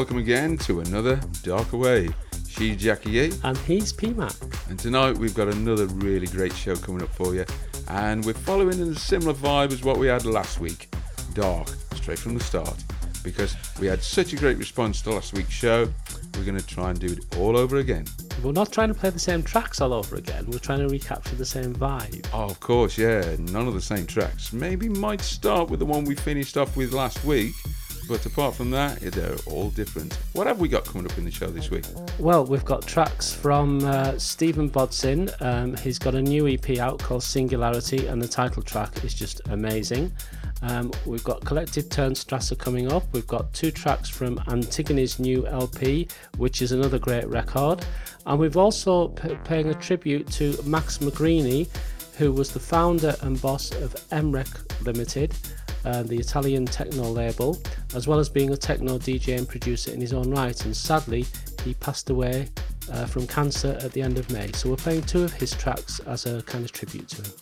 Welcome again to another Darker Wave. She's Jackie E. And he's PMAC. And tonight we've got another really great show coming up for you. And we're following in a similar vibe as what we had last week. Dark, straight from the start. Because we had such a great response to last week's show, we're going to try and do it all over again. We're not trying to play the same tracks all over again. We're trying to recapture the same vibe. Oh, of course, yeah. None of the same tracks. Maybe might start with the one we finished off with last week. But apart from that, they're all different. What have we got coming up in the show this week? Well, we've got tracks from uh, Stephan Bodzin. Um, he's got a new EP out called Singularity, and the title track is just amazing. Um, we've got Kollektiv Turmstrasse coming up. We've got two tracks from Antigone's new LP, which is another great record. And we've also p- paying a tribute to Max Magrini, who was the founder and boss of MREC Limited uh, the Italian techno label, as well as being a techno DJ and producer in his own right. And sadly, he passed away uh, from cancer at the end of May. So we're playing two of his tracks as a kind of tribute to him.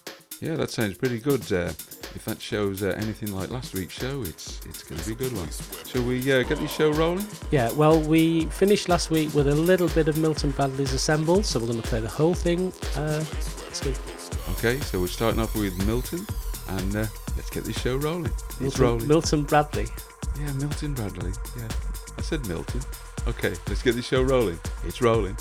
Yeah, that sounds pretty good. Uh, if that shows uh, anything like last week's show, it's it's going to be a good one. Shall we uh, get this show rolling? Yeah, well, we finished last week with a little bit of Milton Bradley's Assemble, so we're going to play the whole thing uh, this week. Okay, so we're starting off with Milton, and uh, let's get this show rolling. It's Milton, rolling. Milton Bradley. Yeah, Milton Bradley. Yeah, I said Milton. Okay, let's get this show rolling. It's rolling.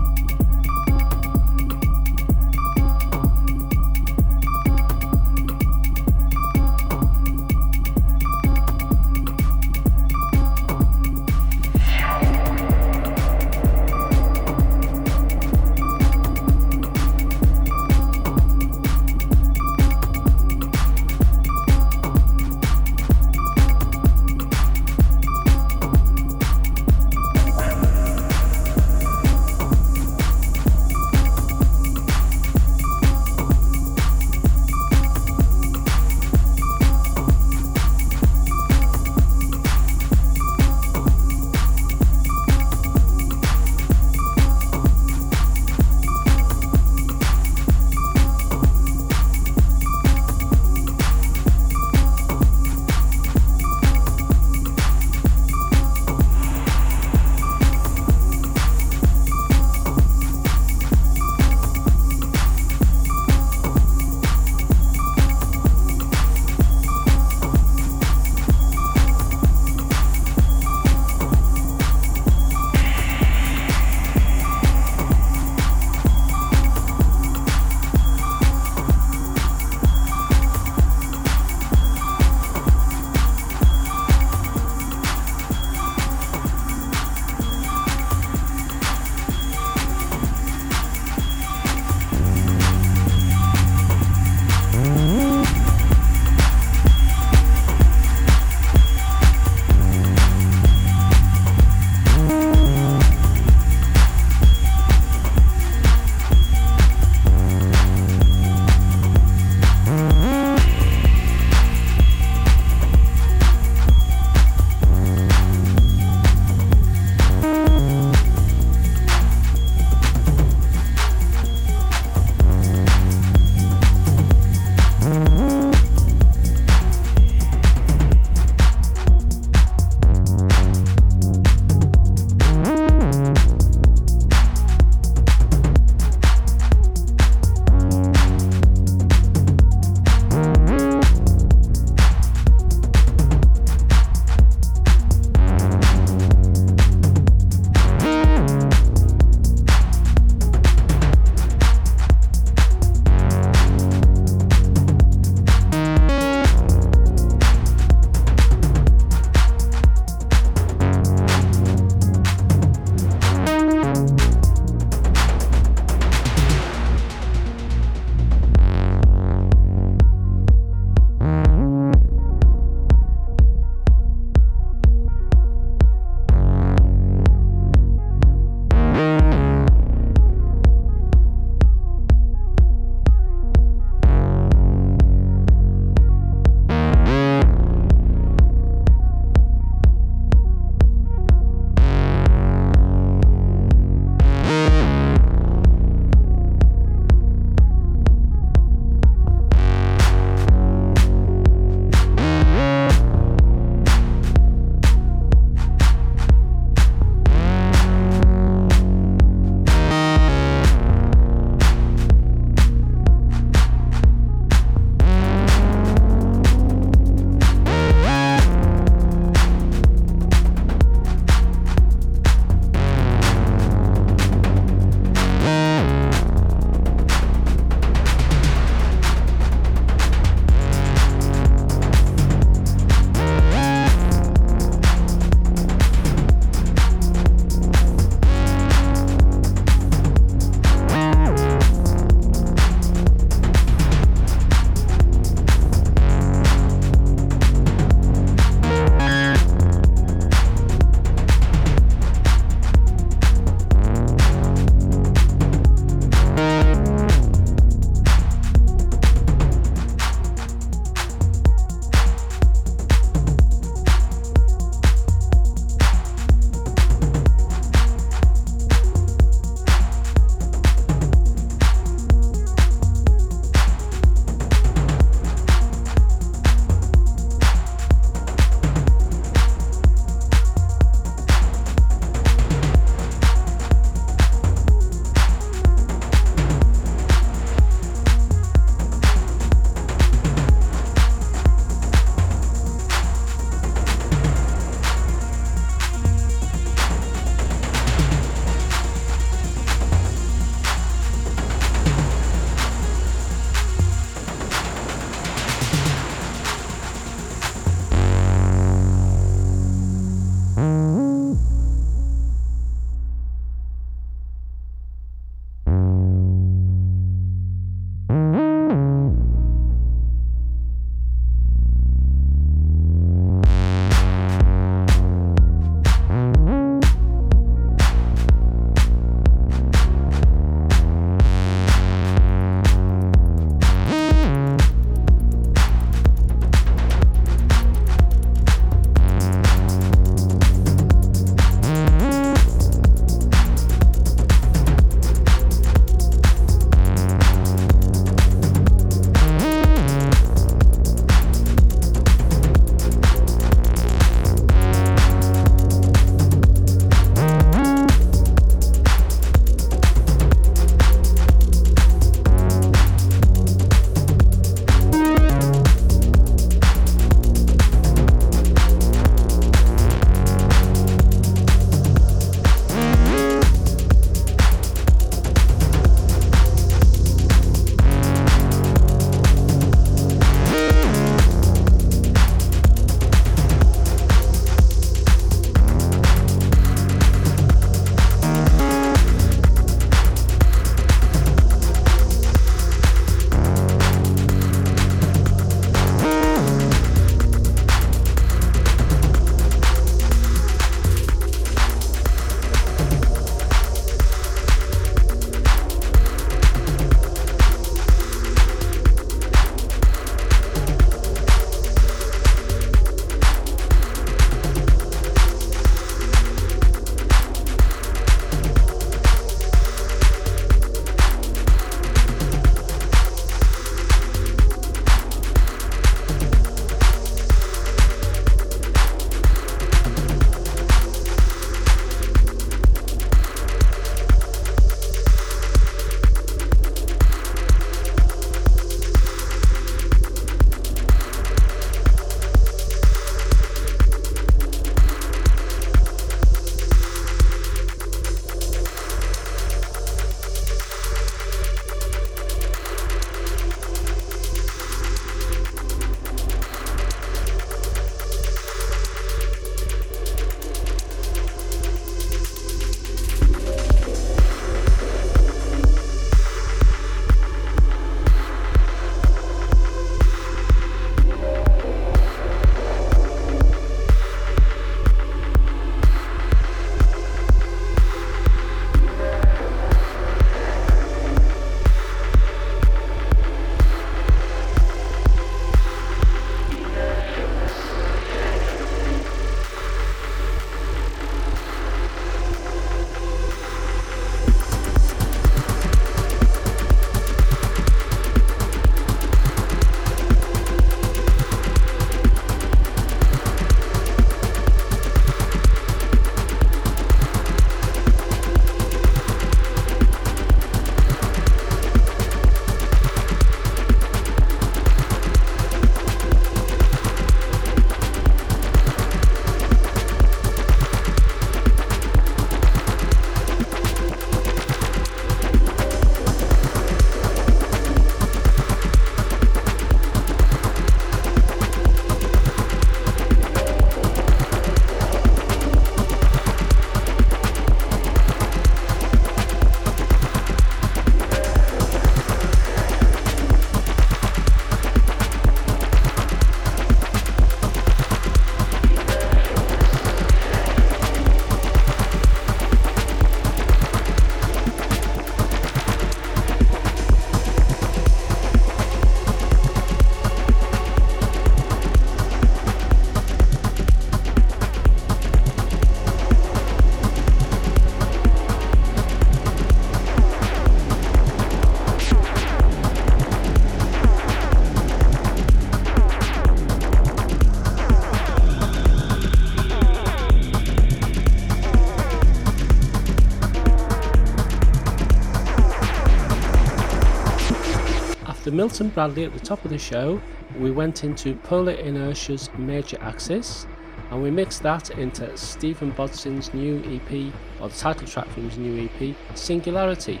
Milton Bradley at the top of the show, we went into Polar Inertia's Major Axis, and we mixed that into Stephan Bodzin's new EP, or the title track from his new EP, Singularity,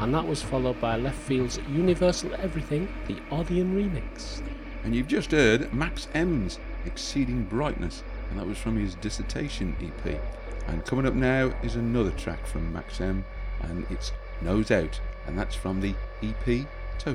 and that was followed by Leftfield's Universal Everything, the Audion remix. And you've just heard Max M's Exceeding Brightness, and that was from his Dissertation EP. And coming up now is another track from Max M, and it's Nose Out, and that's from the EP Toe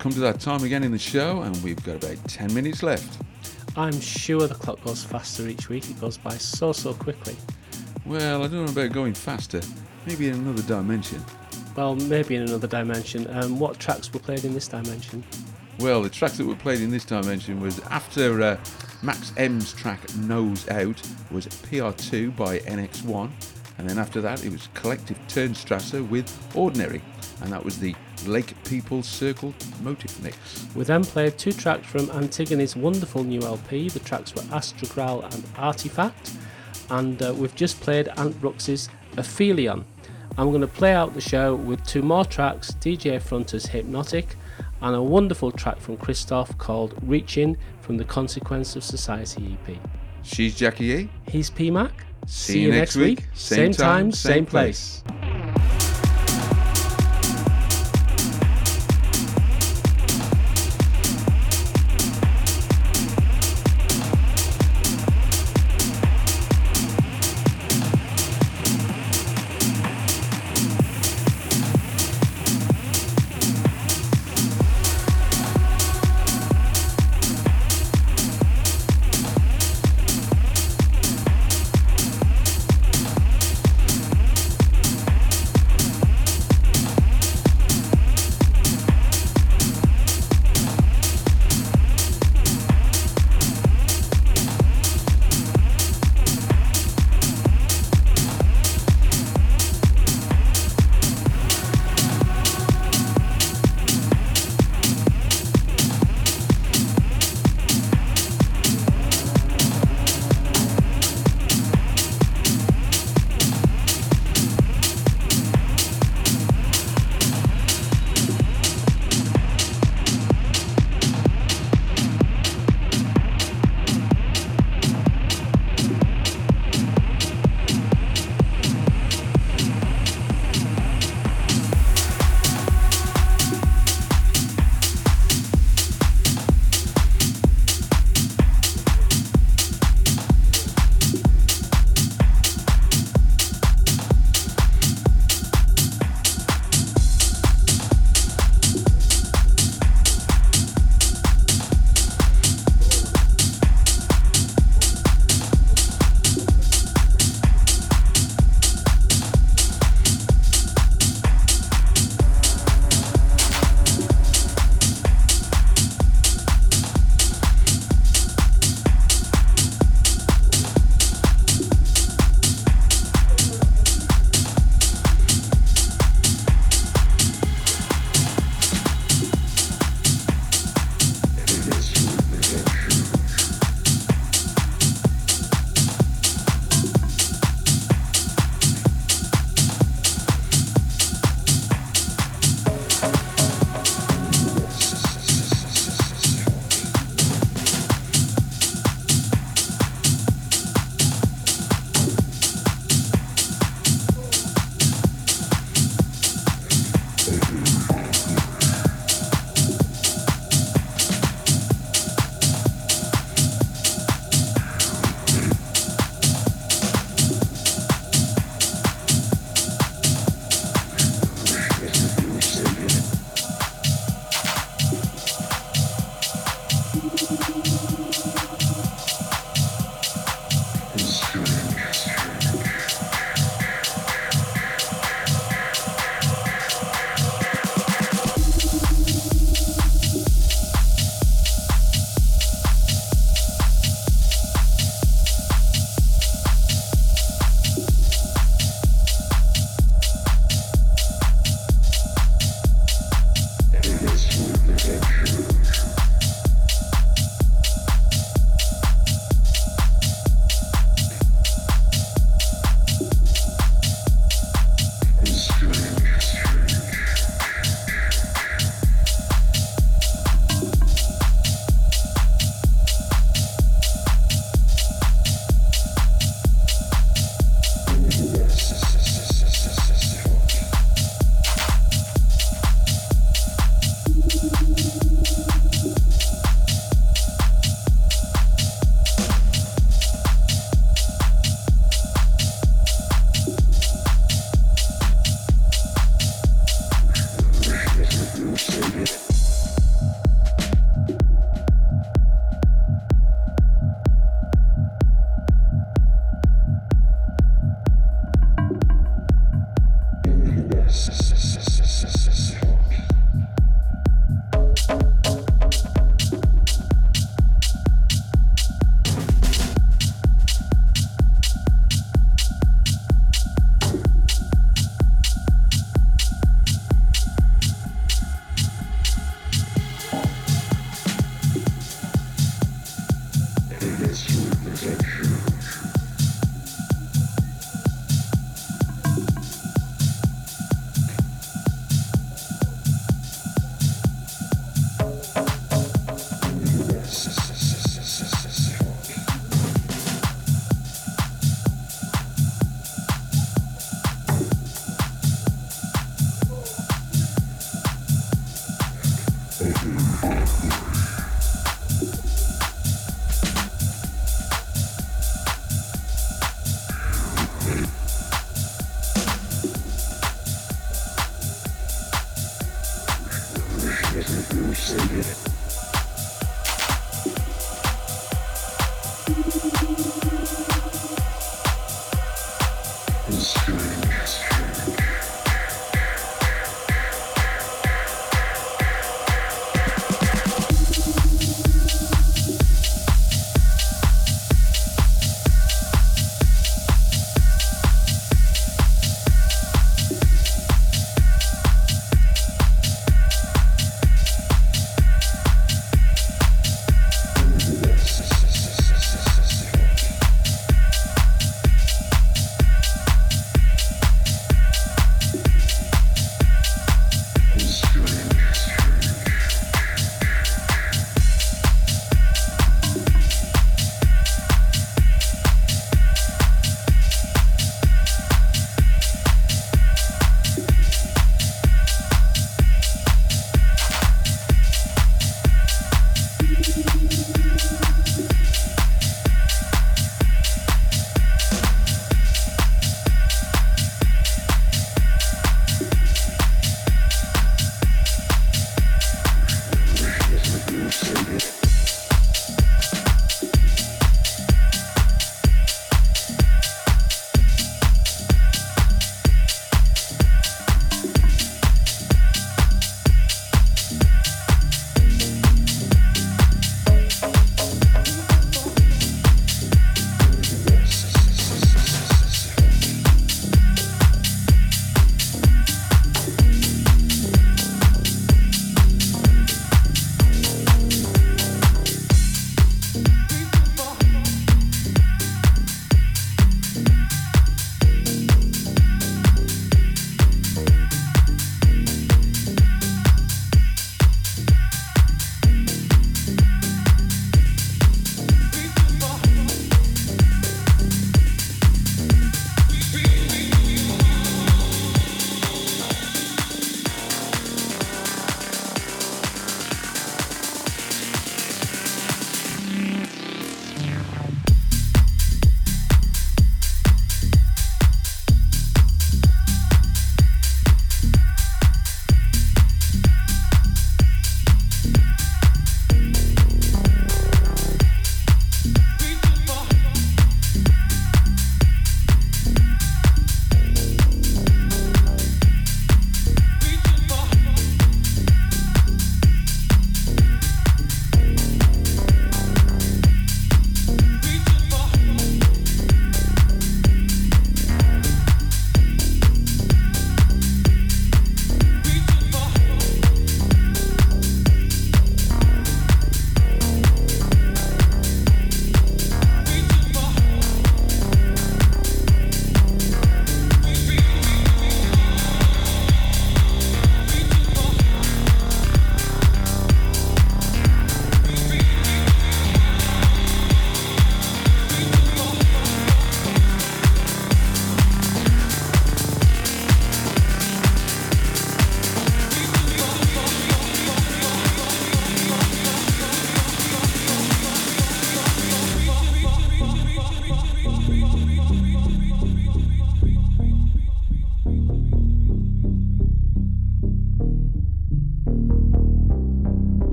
come to that time again in the show, and we've got about 10 minutes left. I'm sure the clock goes faster each week. It goes by so, so quickly. Well, I don't know about going faster. Maybe in another dimension. Well, maybe in another dimension. Um, what tracks were played in this dimension? Well, the tracks that were played in this dimension was after uh, Max M's track Nose Out was PR2 by NX1, and then after that it was Kollektiv Turmstrasse with Ordinary, and that was the Lake People Circle motive mix. We then played two tracks from Antigone's wonderful new LP. The tracks were Astragral and Artefakt, and uh, we've just played Ant Brooks's Aphelion. I'm going to play out the show with two more tracks DJ Fronter's Hipnotic and a wonderful track from Christoph called Reaching from the Consequence of Society EP. She's Jackie E. He's PMAC. See you next week. Same time, same place.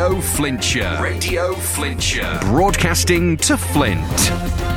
Radio Flintshire. Radio Flintshire. Broadcasting to Flint.